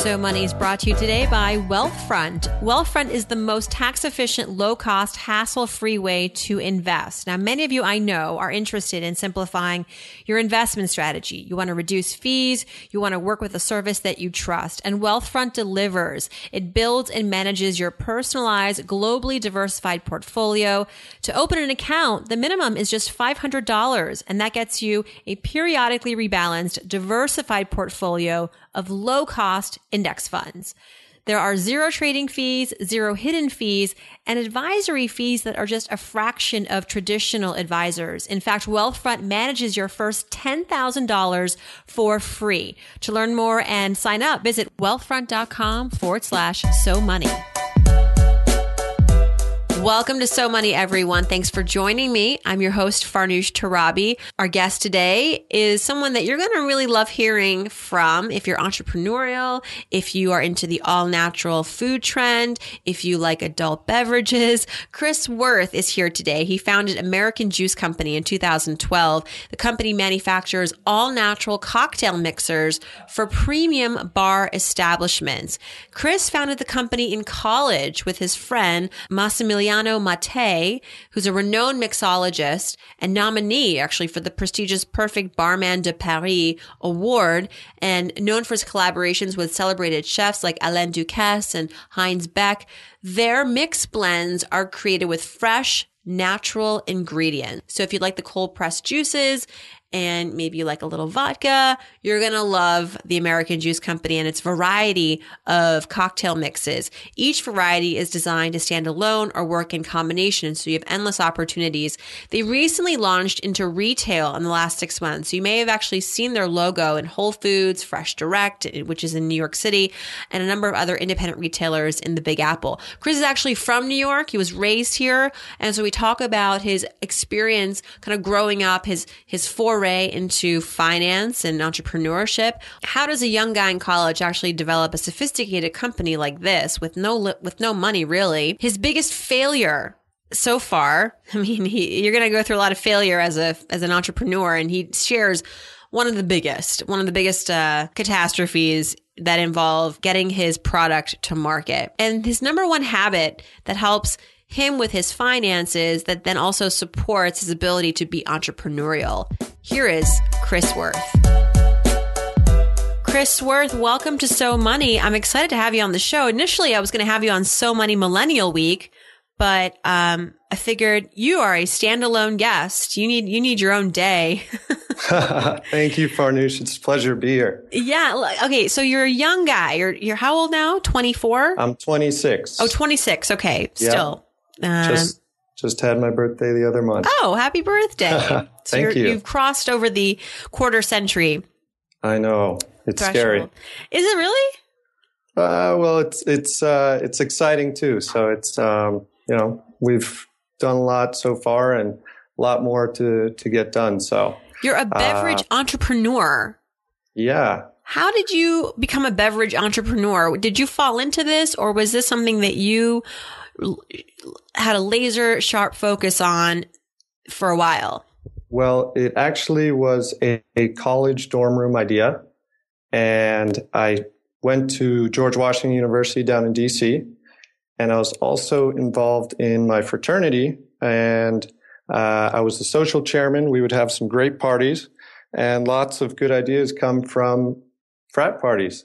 So Money is brought to you today by Wealthfront. Wealthfront is the most tax efficient, low cost, hassle free way to invest. Now, many of you I know are interested in simplifying your investment strategy. You want to reduce fees. You want to work with a service that you trust and Wealthfront delivers. It builds and manages your personalized, globally diversified portfolio. To open an account, the minimum is just $500 and that gets you a periodically rebalanced, diversified portfolio of low cost index funds. There are zero trading fees, zero hidden fees, and advisory fees that are just a fraction of traditional advisors. In fact, Wealthfront manages your first $10,000 for free. To learn more and sign up, visit wealthfront.com forward slash so money. Welcome to So Money, everyone. Thanks for joining me. I'm your host, Farnoosh Torabi. Our guest today is someone that you're going to really love hearing from if you're entrepreneurial, if you are into the all natural food trend, if you like adult beverages. Chris Wirth is here today. He founded American Juice Company in 2012. The company manufactures all natural cocktail mixers for premium bar establishments. Chris founded the company in college with his friend, Massimiliano Emiliano Matté, who's a renowned mixologist and nominee actually for the prestigious Perfect Barman de Paris award and known for his collaborations with celebrated chefs like Alain Ducasse and Heinz Beck. Their mix blends are created with fresh, natural ingredients. So if you'd like the cold pressed juices and maybe you like a little vodka, you're going to love the American Juice Company and its variety of cocktail mixes. Each variety is designed to stand alone or work in combination, so you have endless opportunities. They recently launched into retail in the last six months. You may have actually seen their logo in Whole Foods, Fresh Direct, eh, which is in New York City, and a number of other independent retailers in the Big Apple. Chris is actually from New York. He was raised here. And so we talk about his experience kind of growing up, his, his four foray into finance and entrepreneurship. How does a young guy in college actually develop a sophisticated company like this with no with no money really? His biggest failure so far, I mean, he, you're going to go through a lot of failure as a as an entrepreneur, and he shares one of the biggest, one of the biggest uh, catastrophes that involve getting his product to market. And his number one habit that helps him with his finances that then also supports his ability to be entrepreneurial. Here is Chris Wirth. Chris Wirth, welcome to So Money. I'm excited to have you on the show. Initially, I was going to have you on So Money Millennial Week, but um, I figured you are a standalone guest. You need you need your own day. Thank you, Farnoosh. It's a pleasure to be here. Yeah. Okay. So you're a young guy. You're you're how old now? 24? I'm 26. Oh, 26. Okay. Still. Um, just just had my birthday the other month. Oh, happy birthday! so Thank you. You've crossed over the quarter century. I know it's threshold. scary. Is it really? Uh, well, it's it's uh, it's exciting too. So it's um, you know we've done a lot so far and a lot more to to get done. So you're a beverage uh, entrepreneur. Yeah. How did you become a beverage entrepreneur? Did you fall into this, or was this something that you had a laser sharp focus on for a while? Well, it actually was a, a college dorm room idea. And I went to George Washington University down in DC. And I was also involved in my fraternity. And uh, I was the social chairman. We would have some great parties. And lots of good ideas come from frat parties.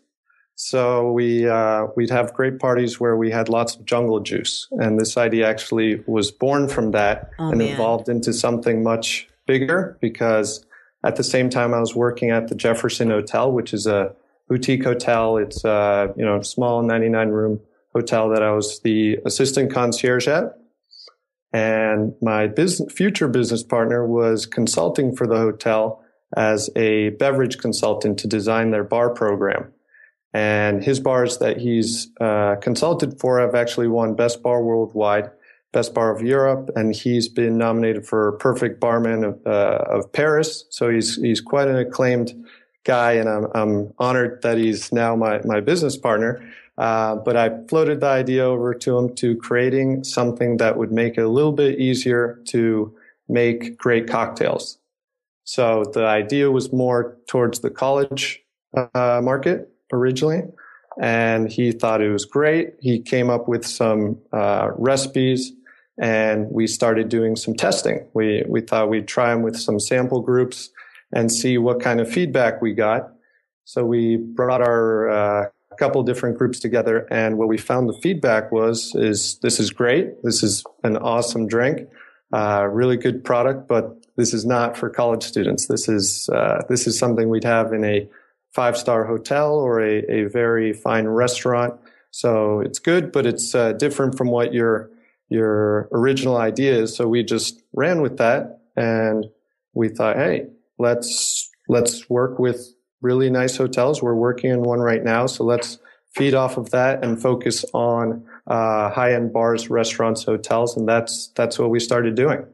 So we uh, we'd have great parties where we had lots of jungle juice, and this idea actually was born from that oh, and man. evolved into something much bigger. Because at the same time, I was working at the Jefferson Hotel, which is a boutique hotel. It's a you know small 99 room hotel that I was the assistant concierge at, and my business, future business partner was consulting for the hotel as a beverage consultant to design their bar program. And his bars that he's uh, consulted for have actually won Best Bar Worldwide, Best Bar of Europe, and he's been nominated for Perfect Barman of, uh, of Paris. So he's he's quite an acclaimed guy, and I'm I'm honored that he's now my my business partner. Uh, but I floated the idea over to him to creating something that would make it a little bit easier to make great cocktails. So the idea was more towards the college uh, market originally, and he thought it was great. He came up with some uh, recipes, and we started doing some testing. We we thought we'd try them with some sample groups and see what kind of feedback we got. So we brought our uh, couple different groups together, and what we found the feedback was is this is great. This is an awesome drink, uh, really good product, but this is not for college students. This is uh, this is something we'd have in a five star hotel or a, a very fine restaurant. So it's good, but it's uh, different from what your your original idea is. So we just ran with that, and we thought, hey, let's let's work with really nice hotels. We're working in one right now, so let's feed off of that and focus on uh, high end bars, restaurants, hotels, and that's that's what we started doing.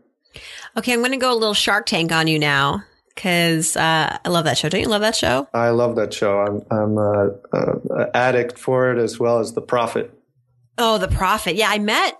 Okay, I'm going to go a little Shark Tank on you now because uh, I love that show. Don't you love that show? I love that show. I'm I'm a, a, a addict for it as well as The Profit. Oh, The Profit. Yeah, I met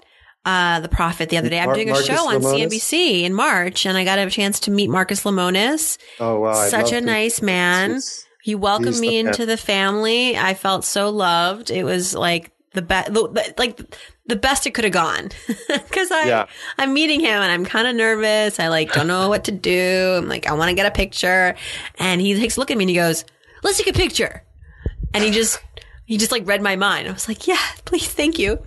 uh, The Profit the other day. I'm Mar- doing a Marcus show on Lemonis? CNBC in March, and I got a chance to meet Marcus Lemonis. Oh wow! Such a nice man. It's- He welcomed He's the me best. into the family. I felt so loved. It was like the best, like the best it could have gone. Because I, Yeah. I'm meeting him and I'm kind of nervous. I like don't know what to do. I'm like, I want to get a picture, and he takes a look at me and he goes, "Let's take a picture." And he just, he just like read my mind. I was like, "Yeah, please, thank you,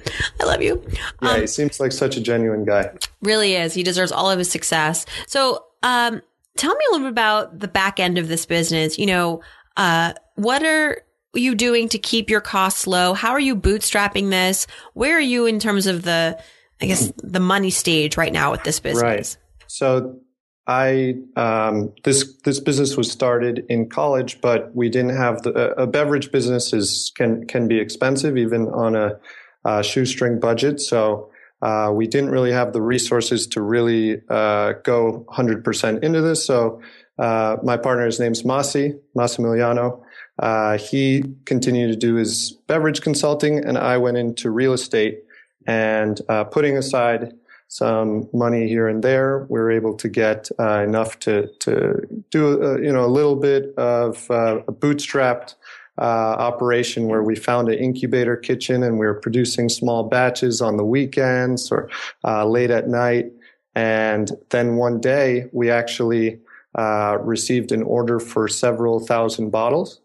I love you." Yeah, Um, he seems like such a genuine guy. Really is. He deserves all of his success. So, um, tell me a little bit about the back end of this business. You know, uh, what are you doing to keep your costs low? How are you bootstrapping this? Where are you in terms of the, I guess, the money stage right now with this business? Right. So I um, this this business was started in college, but we didn't have the a beverage business is can can be expensive even on a, uh shoestring budget. So uh, we didn't really have the resources to really uh, go 100% into this. So uh, my partner's name's Masi Massimiliano. Uh, he continued to do his beverage consulting, and I went into real estate and uh, putting aside some money here and there, we were able to get uh, enough to to do uh, you know a little bit of uh, a bootstrapped uh, operation where we found an incubator kitchen and we were producing small batches on the weekends or uh, late at night. And then one day we actually uh, received an order for several thousand bottles.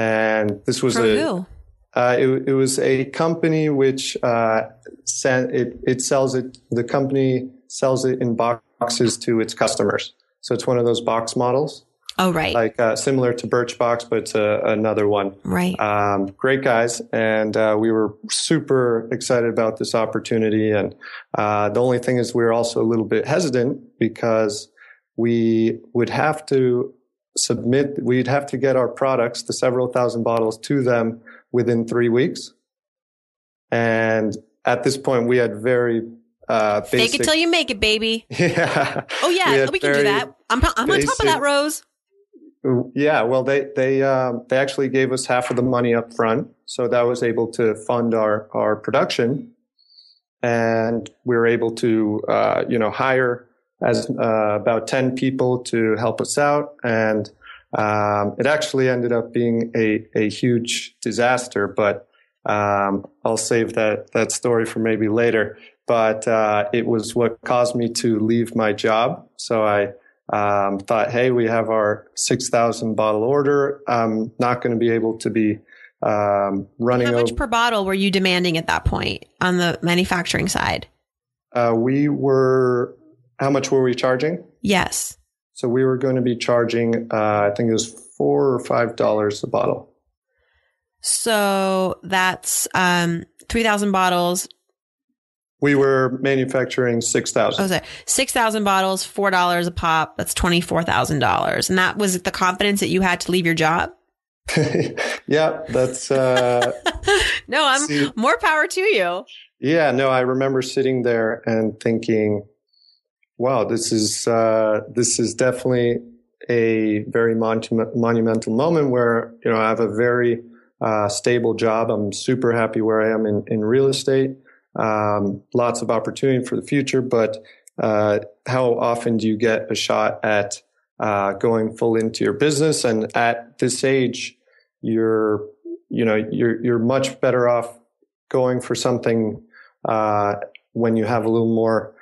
And this was From a who? uh, it, it was a company which uh, sent it. It sells it. The company sells it in boxes to its customers. So it's one of those box models, Oh, right. like uh, similar to Birchbox, but it's a, another one. right. Um, great guys, and uh, we were super excited about this opportunity. And uh, the only thing is, we were also a little bit hesitant because we would have to submit. We'd have to get our products, the several thousand bottles, to them within three weeks. And at this point, we had very uh, Fake it till you make it, baby. yeah. Oh, yeah. had We, can do that. I'm, I'm on top of that, Rose. Yeah, well, they they um, they actually gave us half of the money up front, so that was able to fund our our production, and we were able to uh, you know hire as uh, about ten people to help us out, and um, it actually ended up being a a huge disaster. But um, I'll save that that story for maybe later. But uh, it was what caused me to leave my job, so I um, thought, hey, we have our 6,000 bottle order. I'm not going to be able to be um, running How much over. per bottle were you demanding at that point on the manufacturing side? uh, we were, how much were we charging? Yes. So we were going to be charging, uh, I think it was four or five dollars a bottle. So that's um, 3,000 bottles. We were manufacturing 6,000. I was like 6,000 bottles, $4 a pop. That's $24,000. And that was the confidence that you had to leave your job? yeah, that's. Uh, no, I'm see, more power to you. Yeah, no, I remember sitting there and thinking, wow, this is, uh, this is definitely a very monument, monumental moment where, you know, I have a very uh, stable job. I'm super happy where I am in, in real estate. Um, lots of opportunity for the future, but uh, how often do you get a shot at uh, going full into your business? And at this age, you're, you know, you're you're much better off going for something uh, when you have a little more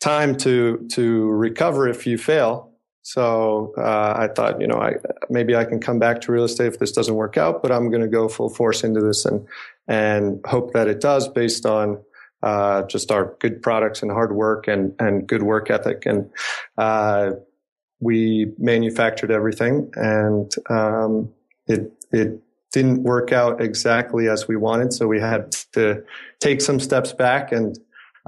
time to to recover if you fail so uh, I thought, you know, I, maybe I can come back to real estate if this doesn't work out, but I'm going to go full force into this and and hope that it does based on uh, just our good products and hard work and and good work ethic. And uh, we manufactured everything, and um, it it didn't work out exactly as we wanted, so we had to take some steps back and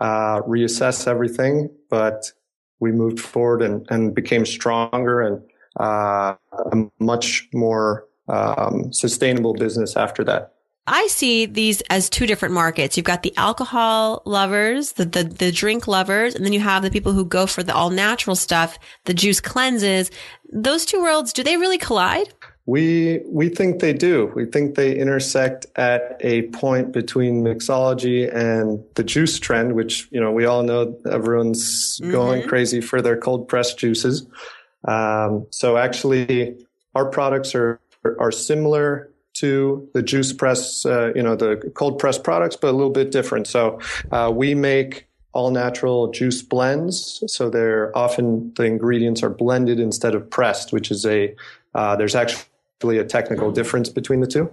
uh, reassess everything, but we moved forward and, and became stronger and uh, a much more um, sustainable business after that. I see these as two different markets. You've got the alcohol lovers, the, the, the drink lovers, and then you have the people who go for the all natural stuff, the juice cleanses. Those two worlds, do they really collide? We we think they do. We think they intersect at a point between mixology and the juice trend, which you know we all know everyone's mm-hmm. going crazy for their cold pressed juices. Um, so actually, our products are are similar to the juice press, uh, you know, the cold press products, but a little bit different. So uh, we make all natural juice blends. So they're often the ingredients are blended instead of pressed, which is a uh, there's actually a technical difference between the two.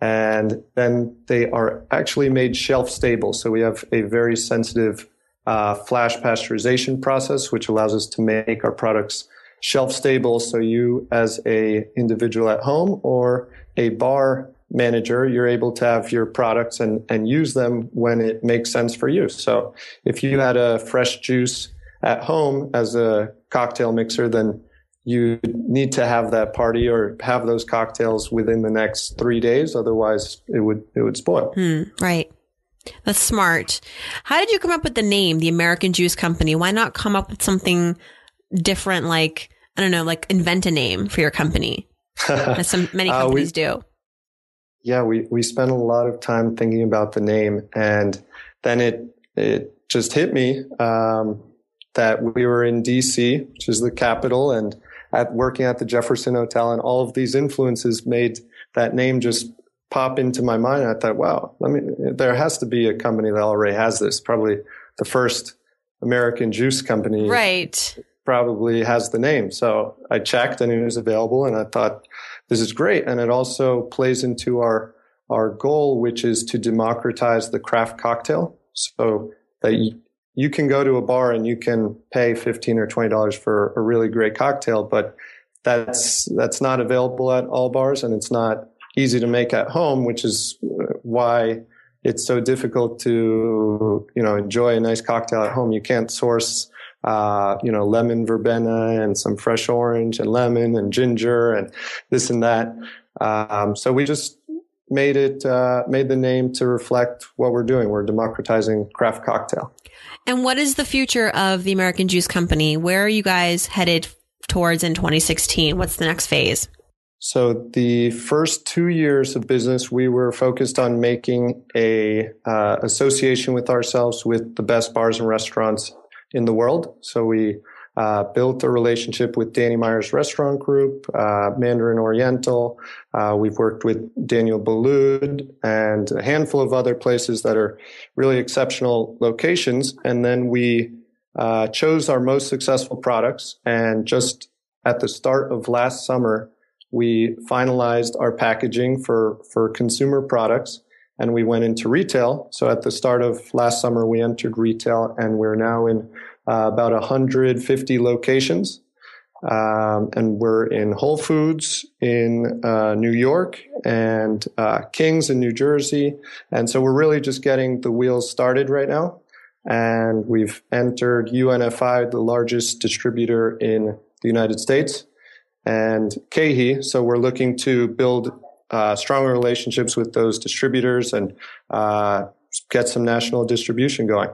And then they are actually made shelf stable. So we have a very sensitive uh, flash pasteurization process, which allows us to make our products shelf stable. So you, as a individual at home or a bar manager, you're able to have your products and, and use them when it makes sense for you. So if you had a fresh juice at home as a cocktail mixer, then you need to have that party or have those cocktails within the next three days. Otherwise, it would it would spoil. Hmm, right. That's smart. How did you come up with the name, the American Juice Company? Why not come up with something different, like I don't know, like invent a name for your company, as some many companies uh, we, do? Yeah, we we spent a lot of time thinking about the name, and then it it just hit me um, that we were in DC, which is the capital, and at working at the Jefferson Hotel, and all of these influences made that name just pop into my mind. I thought, wow, let me. There has to be a company that already has this. Probably the first American juice company, right? Probably has the name. So I checked, and it was available, and I thought, this is great, and it also plays into our our goal, which is to democratize the craft cocktail, so that you can go to a bar and you can pay 15 or 20 dollars for a really great cocktail but that's that's not available at all bars and it's not easy to make at home which is why it's so difficult to you know enjoy a nice cocktail at home. You can't source uh, you know lemon verbena and some fresh orange and lemon and ginger and this and that. Um, so we just made it uh, made the name to reflect what we're doing. We're democratizing craft cocktail and what is the future of the American Juice Company? Where are you guys headed towards in 2016? What's the next phase? So the first two years of business, we were focused on making a uh, association with ourselves with the best bars and restaurants in the world. So we uh, built a relationship with Danny Meyer's Restaurant Group, uh, Mandarin Oriental. Uh, we've worked with Daniel Boulud and a handful of other places that are really exceptional locations. And then we uh, chose our most successful products. And just at the start of last summer, we finalized our packaging for, for consumer products and we went into retail. So at the start of last summer, we entered retail and we're now in uh, about 150 locations. Um, and we're in Whole Foods in uh, New York and uh, Kings in New Jersey. And so we're really just getting the wheels started right now. and we've entered UNFI, the largest distributor in the United States, and KeHE. So we're looking to build uh, stronger relationships with those distributors and uh, get some national distribution going.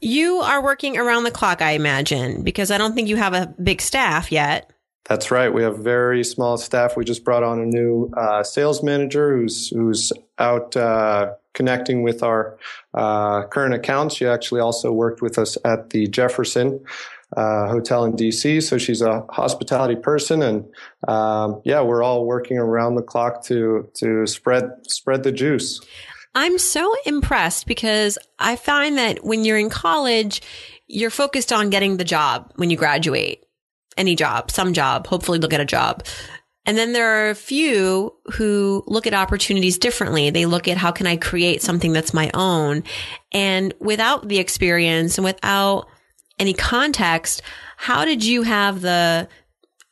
You are working around the clock, I imagine, because I don't think you have a big staff yet. That's right. We have very small staff. We just brought on a new uh, sales manager who's who's out uh, connecting with our uh, current accounts. She actually also worked with us at the Jefferson uh, Hotel in DC, so she's a hospitality person, and um, yeah, we're all working around the clock to to spread spread the juice. I'm so impressed because I find that when you're in college, you're focused on getting the job when you graduate any job, some job. Hopefully they'll get a job. And then there are a few who look at opportunities differently. They look at how can I create something that's my own? And without the experience and without any context, how did you have the,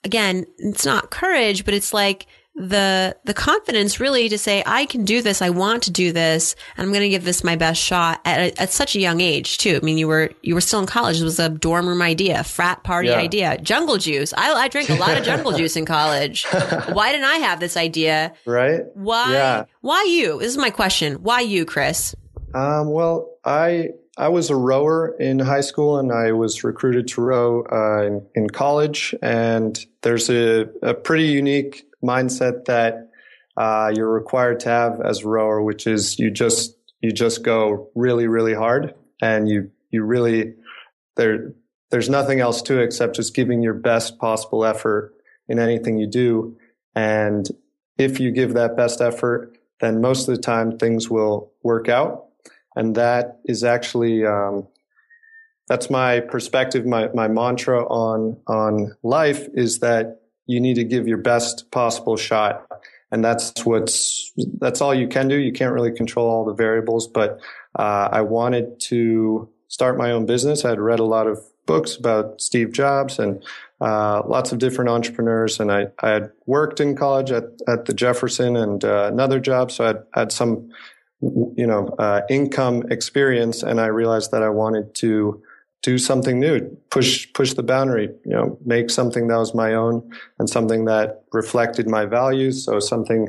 again, it's not courage, but it's like, the the confidence really to say I can do this, I want to do this, and I'm going to give this my best shot at, at such a young age too. I mean, you were you were still in college. It was a dorm room idea, frat party yeah. idea, jungle juice. I, I drank a lot of jungle juice in college. Why didn't I have this idea? Right? Why? Yeah. Why you? This is my question. Why you, Chris? Um, well, I I was a rower in high school and I was recruited to row uh, in, in, college. And there's a, a pretty unique mindset that uh, you're required to have as a rower, which is you just you just go really really hard, and you you really there there's nothing else to it except just giving your best possible effort in anything you do. And if you give that best effort, then most of the time things will work out. And that is actually um, that's my perspective, my my mantra on on life is that you need to give your best possible shot. And that's what's, that's all you can do. You can't really control all the variables, but, uh, I wanted to start my own business. I had read a lot of books about Steve Jobs and, uh, lots of different entrepreneurs. And I, I had worked in college at, at the Jefferson and, uh, another job. So I had, had some, you know, uh, income experience and I realized that I wanted to, do something new, push push the boundary, you know, make something that was my own and something that reflected my values. So something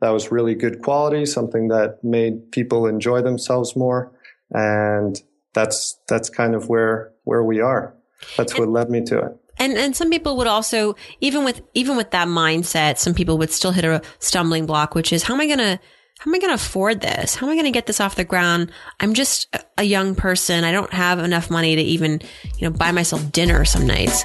that was really good quality, something that made people enjoy themselves more, and that's that's kind of where where we are. That's what led me to it. And and some people would also even with even with that mindset, some people would still hit a stumbling block, which is how am I going to how am I going to afford this? How am I going to get this off the ground? I'm just a young person. I don't have enough money to even, you know, buy myself dinner some nights.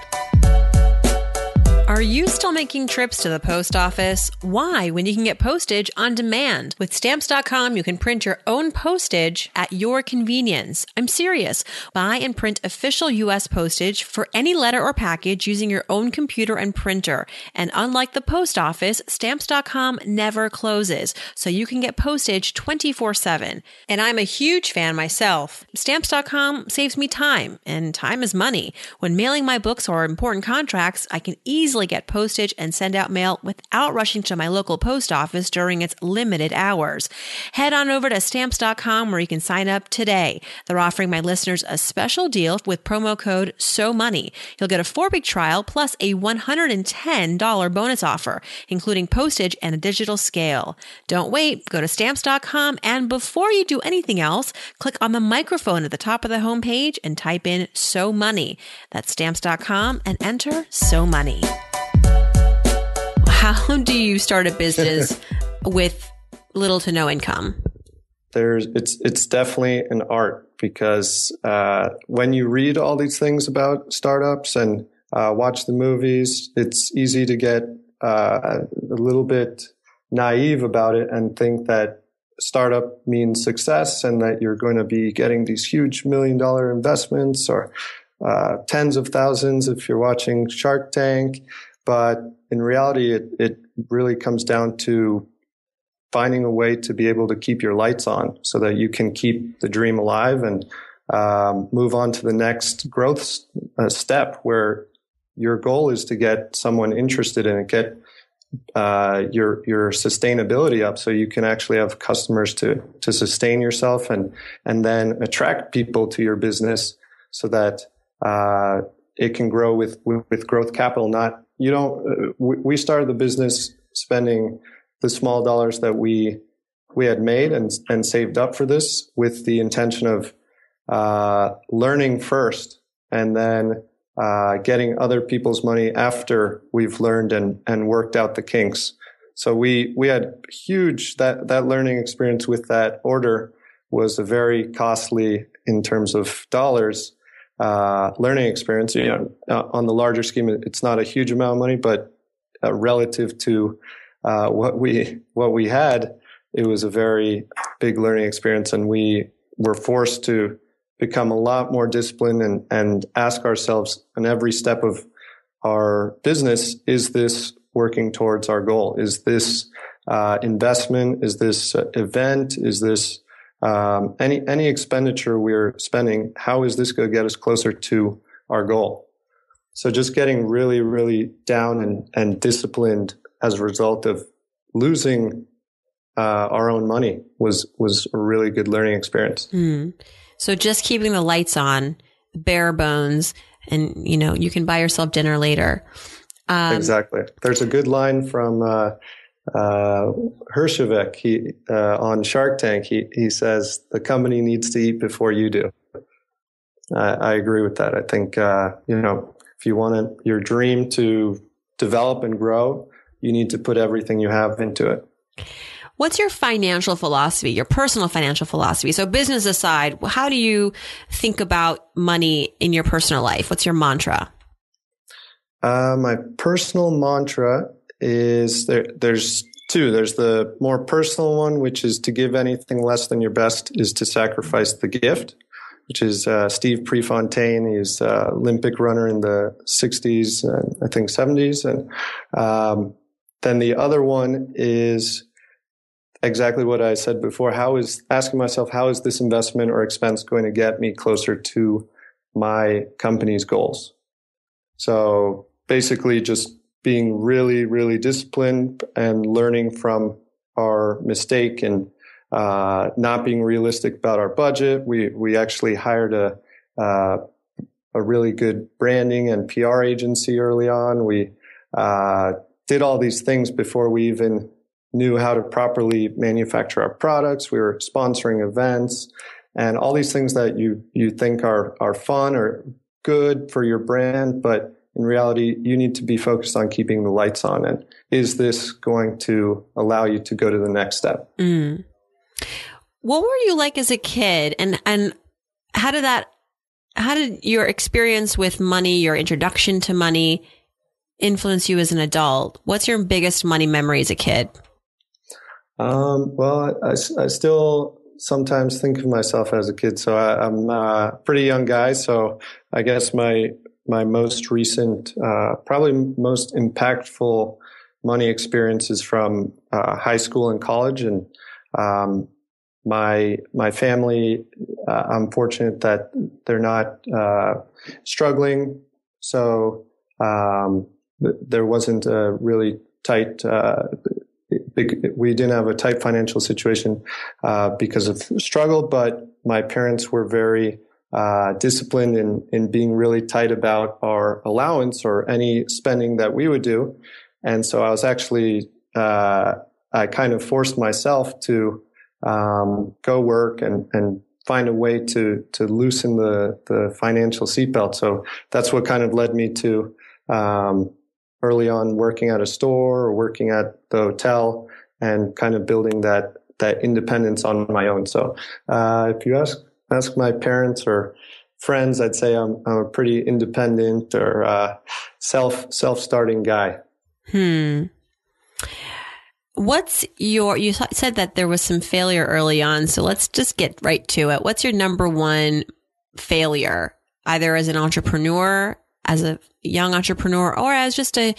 Are you still making trips to the post office? Why when you can get postage on demand? With stamps.com, you can print your own postage at your convenience. I'm serious. Buy and print official US postage for any letter or package using your own computer and printer. And unlike the post office, stamps.com never closes, so you can get postage 24 7. And I'm a huge fan myself. Stamps.com saves me time, and time is money. When mailing my books or important contracts, I can easily get postage and send out mail without rushing to my local post office during its limited hours. Head on over to stamps.com where you can sign up today. They're offering my listeners a special deal with promo code So Money. You'll get a four week trial plus a $110 bonus offer, including postage and a digital scale. Don't wait. Go to stamps.com and before you do anything else, click on the microphone at the top of the homepage and type in So Money. That's stamps.com and enter So Money how do you start a business with little to no income? There's it's it's definitely an art because uh, when you read all these things about startups and uh, watch the movies, it's easy to get uh, a little bit naive about it and think that startup means success and that you're going to be getting these huge million dollar investments or uh, tens of thousands if you're watching Shark Tank. But in reality, it, it really comes down to finding a way to be able to keep your lights on so that you can keep the dream alive and um, move on to the next growth uh, step where your goal is to get someone interested in it, get uh, your your sustainability up, so you can actually have customers to to sustain yourself and and then attract people to your business so that uh, it can grow with, with, with growth capital. Not you don't. Uh, we, started the business spending the small dollars that we we had made and and saved up for this with the intention of uh, learning first and then uh, getting other people's money after we've learned and, and worked out the kinks. So we, we had huge, that, that learning experience with that order was very costly in terms of dollars, uh, learning experience. You know, uh, on the larger scheme, it's not a huge amount of money, but uh, relative to, uh, what we, what we had, it was a very big learning experience and we were forced to become a lot more disciplined and, and ask ourselves on every step of our business, is this working towards our goal? Is this uh, investment? Is this uh, event? Is this um, any any expenditure we're spending? How is this going to get us closer to our goal? So just getting really, really down and, and disciplined as a result of losing uh, our own money was was a really good learning experience. Mm. So just keeping the lights on, bare bones, and you know you can buy yourself dinner later. Um, exactly. There's a good line from uh, uh, Herjavec he, uh, on Shark Tank. He he says the company needs to eat before you do. I, I agree with that. I think uh, you know if you want your dream to develop and grow, you need to put everything you have into it. What's your financial philosophy, your personal financial philosophy? So business aside, how do you think about money in your personal life? What's your mantra? Uh, my personal mantra is there, there's two. There's the more personal one, which is to give anything less than your best is to sacrifice the gift, which is uh, Steve Prefontaine. He's an Olympic runner in the 60s and I think 70s. And um, then the other one is exactly what I said before. How is asking myself, how is this investment or expense going to get me closer to my company's goals? So basically just being really, really disciplined and learning from our mistake and uh, not being realistic about our budget. We, we actually hired a, uh, a really good branding and PR agency early on. We, uh, did all these things before we even knew how to properly manufacture our products. We were sponsoring events and all these things that you, you think are, are fun or good for your brand. But in reality, you need to be focused on keeping the lights on. And is this going to allow you to go to the next step? Mm. What were you like as a kid? And, and how did that, how did your experience with money, your introduction to money influence you as an adult? What's your biggest money memory as a kid? Um, well, I, I, still sometimes think of myself as a kid. So I, am a pretty young guy. So I guess my my most recent, uh, probably most impactful money experiences from uh, high school and college. And um, my my family, uh, I'm fortunate that they're not uh, struggling. So um, there wasn't a really tight uh, we didn't have a tight financial situation uh, because of struggle, but my parents were very uh, disciplined in in being really tight about our allowance or any spending that we would do, and so I was actually uh, I kind of forced myself to um, go work and and find a way to to loosen the the financial seatbelt. So that's what kind of led me to um, early on working at a store or working at the hotel and kind of building that that independence on my own. So uh, if you ask ask my parents or friends, I'd say I'm, I'm a pretty independent or uh, self self starting guy. Hmm. What's your? You said that there was some failure early on, so let's just get right to it. What's your number one failure, either as an entrepreneur, as a young entrepreneur, or as just a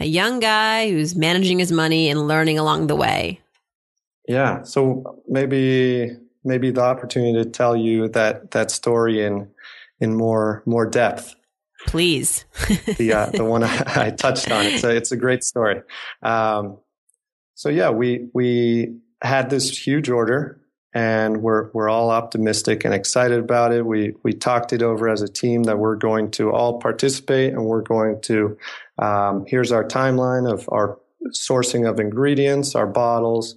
a young guy who's managing his money and learning along the way? Yeah. So maybe maybe the opportunity to tell you that that story in in more more depth. Please. the uh, the one I, I, touched on. It's a it's a great story. Um, so yeah, we we had this huge order, and we're we're all optimistic and excited about it. We we talked it over as a team that we're going to all participate, and we're going to. Um, here's our timeline of our sourcing of ingredients, our bottles,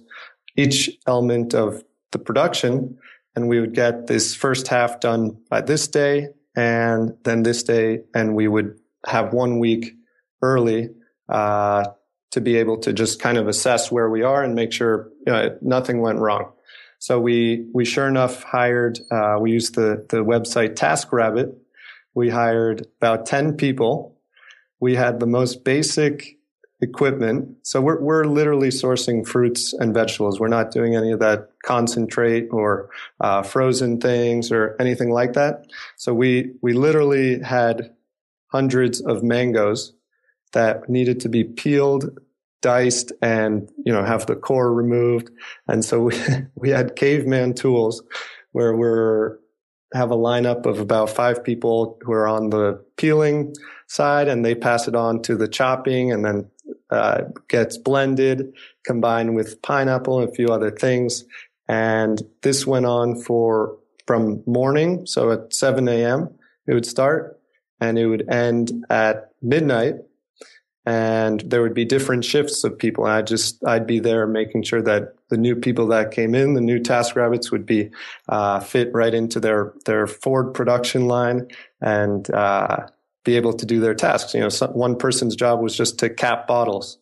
each element of the production, and we would get this first half done by this day, and then this day, and we would have one week early uh, to be able to just kind of assess where we are and make sure you know, nothing went wrong. So we we sure enough hired. Uh, we used the the website TaskRabbit. We hired about ten people. We had the most basic equipment. So we're we're literally sourcing fruits and vegetables. We're not doing any of that concentrate or uh, frozen things or anything like that. So we we literally had hundreds of mangoes that needed to be peeled, diced, and you know have the core removed. And so we we had caveman tools where we're have a lineup of about five people who are on the peeling side and they pass it on to the chopping and then uh, gets blended, combined with pineapple and a few other things. And this went on for from morning, so at 7 a.m. it would start, and it would end at midnight. And there would be different shifts of people. And I just I'd be there making sure that the new people that came in, the new task rabbits, would be uh, fit right into their their Ford production line and uh, be able to do their tasks. You know, some, one person's job was just to cap bottles.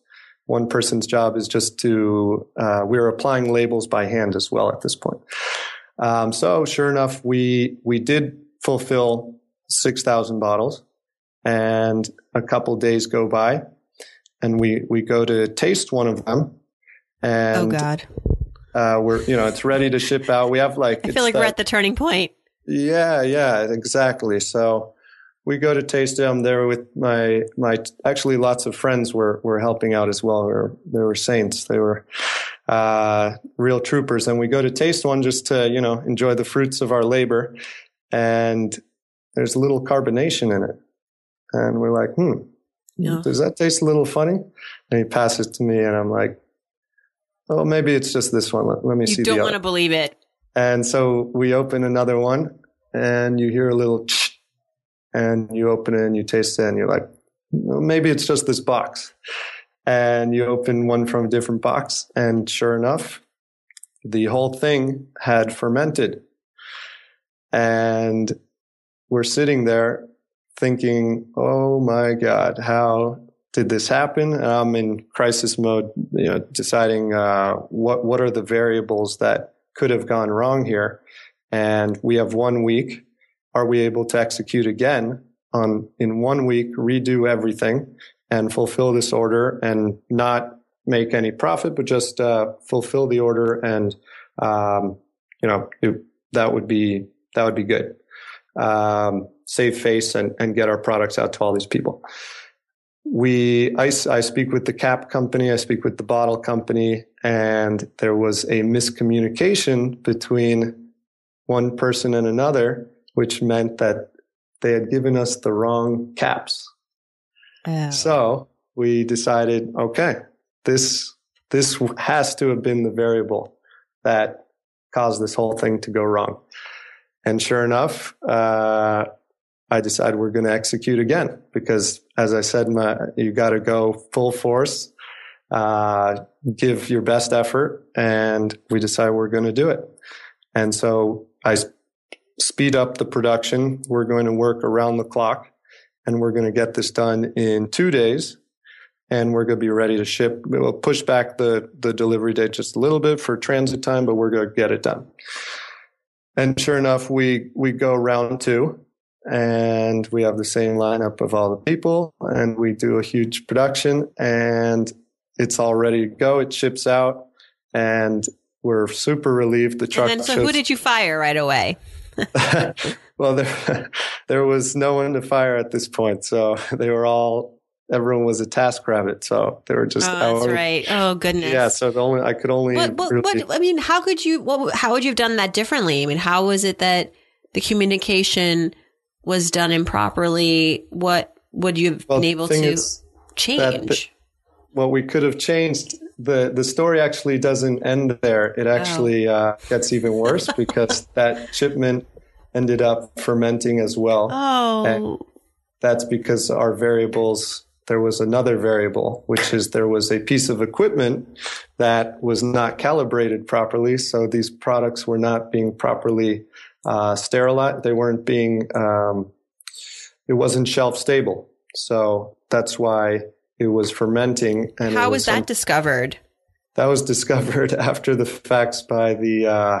One person's job is just to, uh, we were applying labels by hand as well at this point. Um, so sure enough, we, we did fulfill 6,000 bottles and a couple days go by and we, we go to taste one of them. And, oh God. Uh, we're, you know, it's ready to ship out. We have like, I feel like that, we're at the turning point. Yeah, yeah, exactly. So, we go to taste it. There with my my actually lots of friends were were helping out as well. They were, they were saints. They were uh, real troopers. And we go to taste one just to you know enjoy the fruits of our labor. And there's a little carbonation in it, and we're like, hmm, yeah. does that taste a little funny? And he passes it to me, and I'm like, oh, maybe it's just this one. Let, let me you see. You don't want to believe it. And so we open another one, and you hear a little and you open it and you taste it and you're like, well, maybe it's just this box. And you open one from a different box and sure enough, the whole thing had fermented. And we're sitting there thinking, oh my God, how did this happen? And I'm in crisis mode, you know, deciding uh, what what are the variables that could have gone wrong here. And we have one week are we able to execute again on in one week, redo everything and fulfill this order and not make any profit, but just uh, fulfill the order and um, you know it, that would be that would be good. Um, save face and, and get our products out to all these people. We I, I speak with the cap company, I speak with the bottle company, and there was a miscommunication between one person and another which meant that they had given us the wrong caps. Oh. So we decided, okay, this this has to have been the variable that caused this whole thing to go wrong. And sure enough, uh, I decided we're going to execute again because, as I said, my, you got to go full force, uh, give your best effort, and we decided we're going to do it. And so I speed up the production. We're going to work around the clock and we're going to get this done in two days and we're going to be ready to ship. We'll push back the, the delivery date just a little bit for transit time, but we're going to get it done. And sure enough, we, we go round two and we have the same lineup of all the people and we do a huge production and it's all ready to go. It ships out and we're super relieved. The truck. And then, so who did you fire right away? well, there, there was no one to fire at this point. So they were all, everyone was a task rabbit. So they were just, oh, that's right. Oh, goodness. Yeah. So the only, I could only, but, but, really, but I mean, how could you, what, how would you have done that differently? I mean, how was it that the communication was done improperly, what would you have Well, been able to change? the- what we could have changed the the story actually doesn't end there. It actually uh, gets even worse because that shipment ended up fermenting as well. Oh, that's because our variables there was another variable which is there was a piece of equipment that was not calibrated properly. So these products were not being properly uh, sterilized. They weren't being um, it wasn't shelf stable. So that's why it was fermenting and how was that some- discovered? that was discovered after the facts by the uh,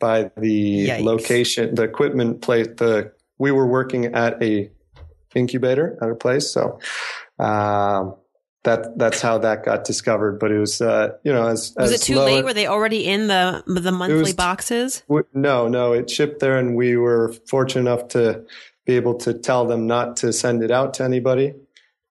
by the Yikes. location, the equipment place. The we were working at a incubator at a place, so um, that that's how that got discovered. But it was uh, you know as Was as it too low- late? Were they already in the the monthly was- boxes? w- No, no, it shipped there, and we were fortunate enough to be able to tell them not to send it out to anybody.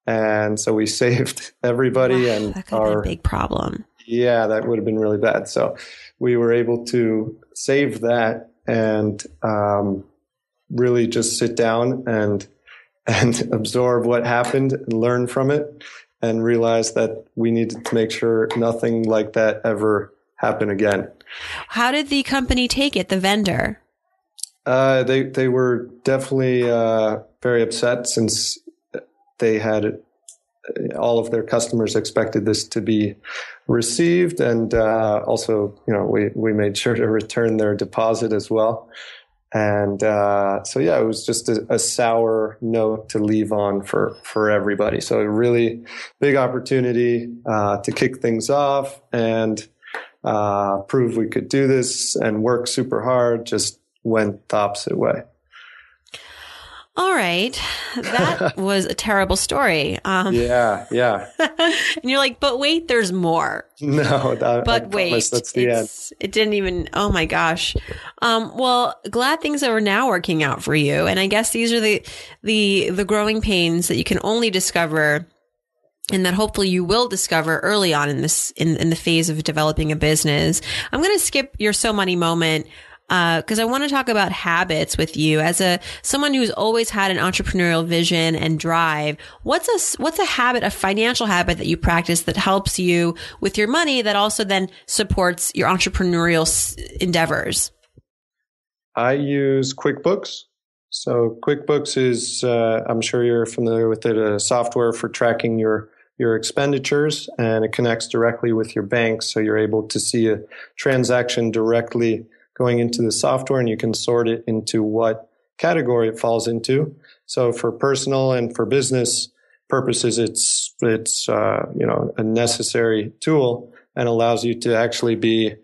And so we saved everybody Wow, and that could have been our a big problem. yeah, that would have been really bad. So we were able to save that and um, really just sit down and and absorb what happened and learn from it and realize that we needed to make sure nothing like that ever happened again. How did the company take it? The vendor. Uh, they they were definitely uh, very upset since they had all of their customers expected this to be received, and uh, also you know we we made sure to return their deposit as well. And uh, so yeah, it was just a, a sour note to leave on for for everybody. So a really big opportunity uh, to kick things off and uh, prove we could do this and work super hard. Just went the opposite way. All right, that was a terrible story. Um, Yeah, yeah. and you're like, but wait, there's more. No, that, I But wait, that's the end. it didn't even. Oh my gosh. Um, well, glad things are now working out for you, and I guess these are the the the growing pains that you can only discover. And that hopefully you will discover early on in this in, in the phase of developing a business. I'm going to skip your so money moment because I want to talk about habits with you as a someone who's always had an entrepreneurial vision and drive. What's a what's a habit, a financial habit that you practice that helps you with your money that also then supports your entrepreneurial endeavors? I use QuickBooks. So QuickBooks is, uh, I'm sure you're familiar with it, a software for tracking your your expenditures, and it connects directly with your bank, so you're able to see a transaction directly going into the software, and you can sort it into what category it falls into. So for personal and for business purposes, it's it's uh, you know a necessary tool and allows you to actually be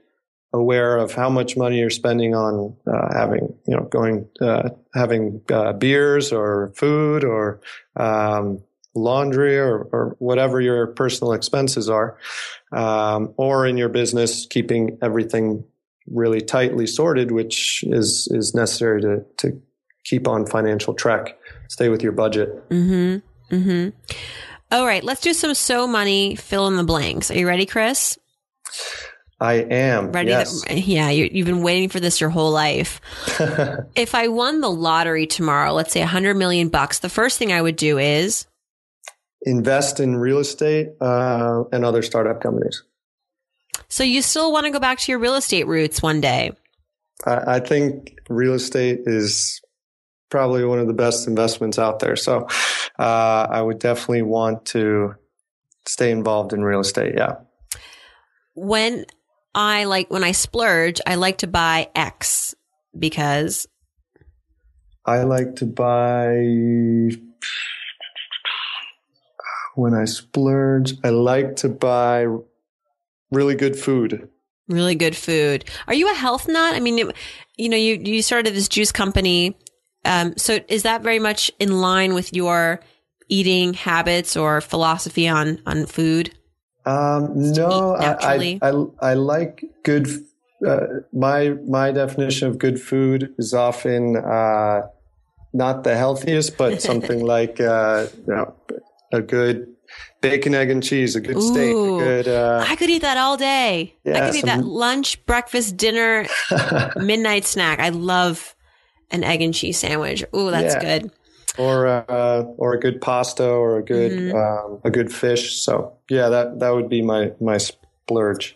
aware of how much money you're spending on uh, having, you know, going, uh, having uh, beers or food or um, laundry or, or whatever your personal expenses are, um, or in your business, keeping everything really tightly sorted, which is is necessary to to keep on financial track, stay with your budget. Mm-hmm. Mm-hmm. All right, let's do some so money fill in the blanks. Are you ready, Chris? I am Ready? Yes. To, yeah, you, you've been waiting for this your whole life. if I won the lottery tomorrow, let's say a hundred million bucks, the first thing I would do is Invest in real estate uh, and other startup companies. So you still want to go back to your real estate roots one day. I, I think real estate is probably one of the best investments out there. So uh, I would definitely want to stay involved in real estate. Yeah. When I like when I splurge, I like to buy X because I like to buy when I splurge, I like to buy really good food. really good food. Are you a health nut? I mean, you, know, you you started this juice company. Um, so is that very much in line with your eating habits or philosophy on on food? Um, no, I. I, I, I like good. Uh, my my definition of good food is often uh, not the healthiest, but something like uh, you know a good bacon, egg, and cheese, a good steak, a good. Uh, I could eat that all day. I Yeah, could eat that lunch, breakfast, dinner, midnight snack. I love an egg and cheese sandwich. Ooh, that's Yeah. good. or uh, or a good pasta or a good Mhm. um, a good fish. So yeah, that that would be my my splurge.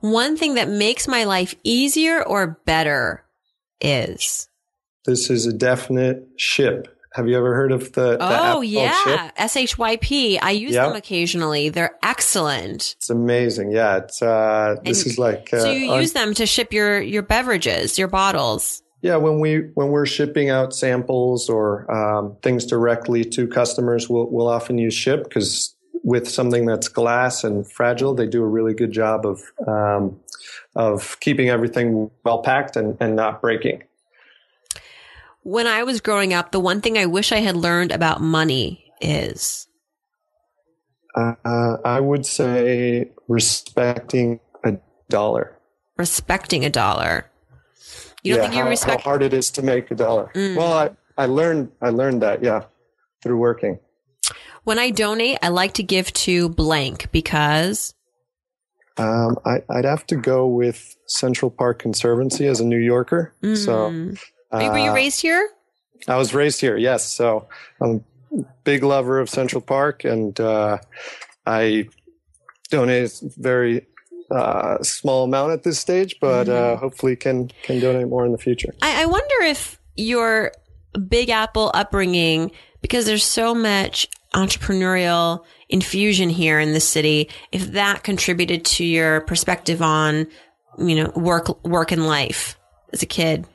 One thing that makes my life easier or better is This is a definite Shyp. Have you ever heard of the, the oh yeah, SHYP. I use Yeah. them occasionally. They're excellent. It's amazing. Yeah, it's uh, this And is like uh, so you un- use them to ship your your beverages, your bottles. Yeah, when we when we're shipping out samples or um, things directly to customers, we'll we'll often use Shyp because with something that's glass and fragile, they do a really good job of um, of keeping everything well packed and, and not breaking. When I was growing up, the one thing I wish I had learned about money is Uh, I would say respecting a dollar. respecting a dollar. You don't yeah, think you how, respect how hard it is to make a dollar. Mm. Well, I, I learned I learned that yeah through working. when I donate, I like to give to blank because Um, I, I'd have to go with Central Park Conservancy as a New Yorker. So Mm. Are you- were you uh, raised here? I was raised here, yes. So I'm a big lover of Central Park, and uh, I donate a very uh, small amount at this stage, but uh, hopefully can can donate more in the future. I, I wonder if your Big Apple upbringing, because there's so much entrepreneurial infusion here in the city, if that contributed to your perspective on, you know, work, work and life as a kid.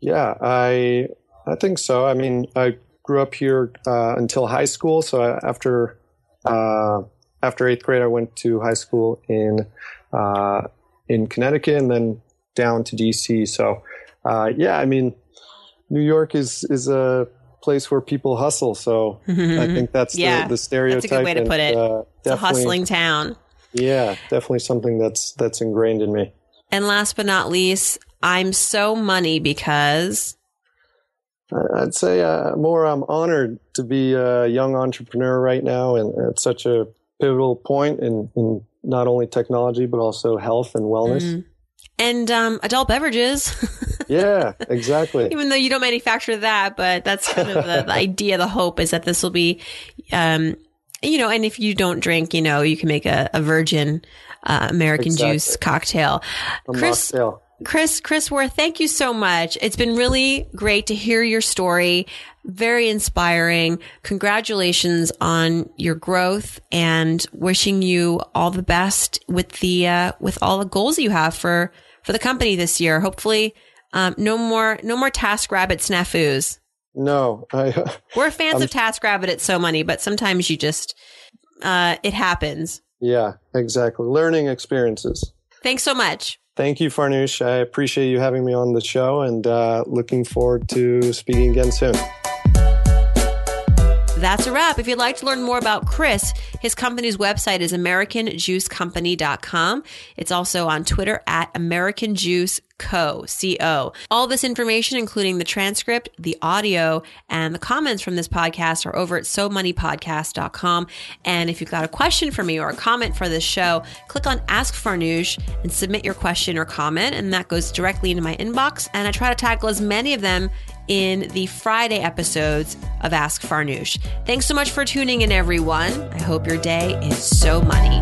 Yeah, I I think so. I mean, I grew up here uh, until high school. So after uh, after eighth grade, I went to high school in uh, in Connecticut and then down to DC. So uh, yeah, I mean, New York is is a place where people hustle. So I think that's Yeah, the, the stereotype. That's a good way to and, put it. Uh, It's a hustling town. Yeah, definitely something that's that's ingrained in me. And last but not least, I'm so money because I'd say uh, more. I'm honored to be a young entrepreneur right now, and at such a pivotal point in, in not only technology but also health and wellness. Mm. and um, adult beverages. Yeah, exactly. even though you don't manufacture that, but that's kind of the, the idea, the hope is that this will be, um, you know, and if you don't drink, you know, you can make a, a virgin uh, American Exactly. juice cocktail. A Chris, mocktail. Chris, Chris Wirth, thank you so much. It's been really great to hear your story. Very inspiring. Congratulations on your growth and wishing you all the best with the, uh, with all the goals you have for, for the company this year. Hopefully, um, no more, no more TaskRabbit snafus. No, I, We're fans Um, of TaskRabbit at So Money, but sometimes you just, uh, it happens. yeah, exactly. Learning experiences. Thanks so much. Thank you, Farnoosh. I appreciate you having me on the show, and uh, looking forward to speaking again soon. That's a wrap. If you'd like to learn more about Chris, his company's website is AmericanJuiceCompany.com. It's also on Twitter at American Juice Co. C-O. All this information, including the transcript, the audio, and the comments from this podcast are over at SoMoneyPodcast.com. And if you've got a question for me or a comment for this show, click on Ask Farnoosh and submit your question or comment, and that goes directly into my inbox. And I try to tackle as many of them in the Friday episodes of Ask Farnoosh. Thanks so much for tuning in, everyone. I hope your day is so money.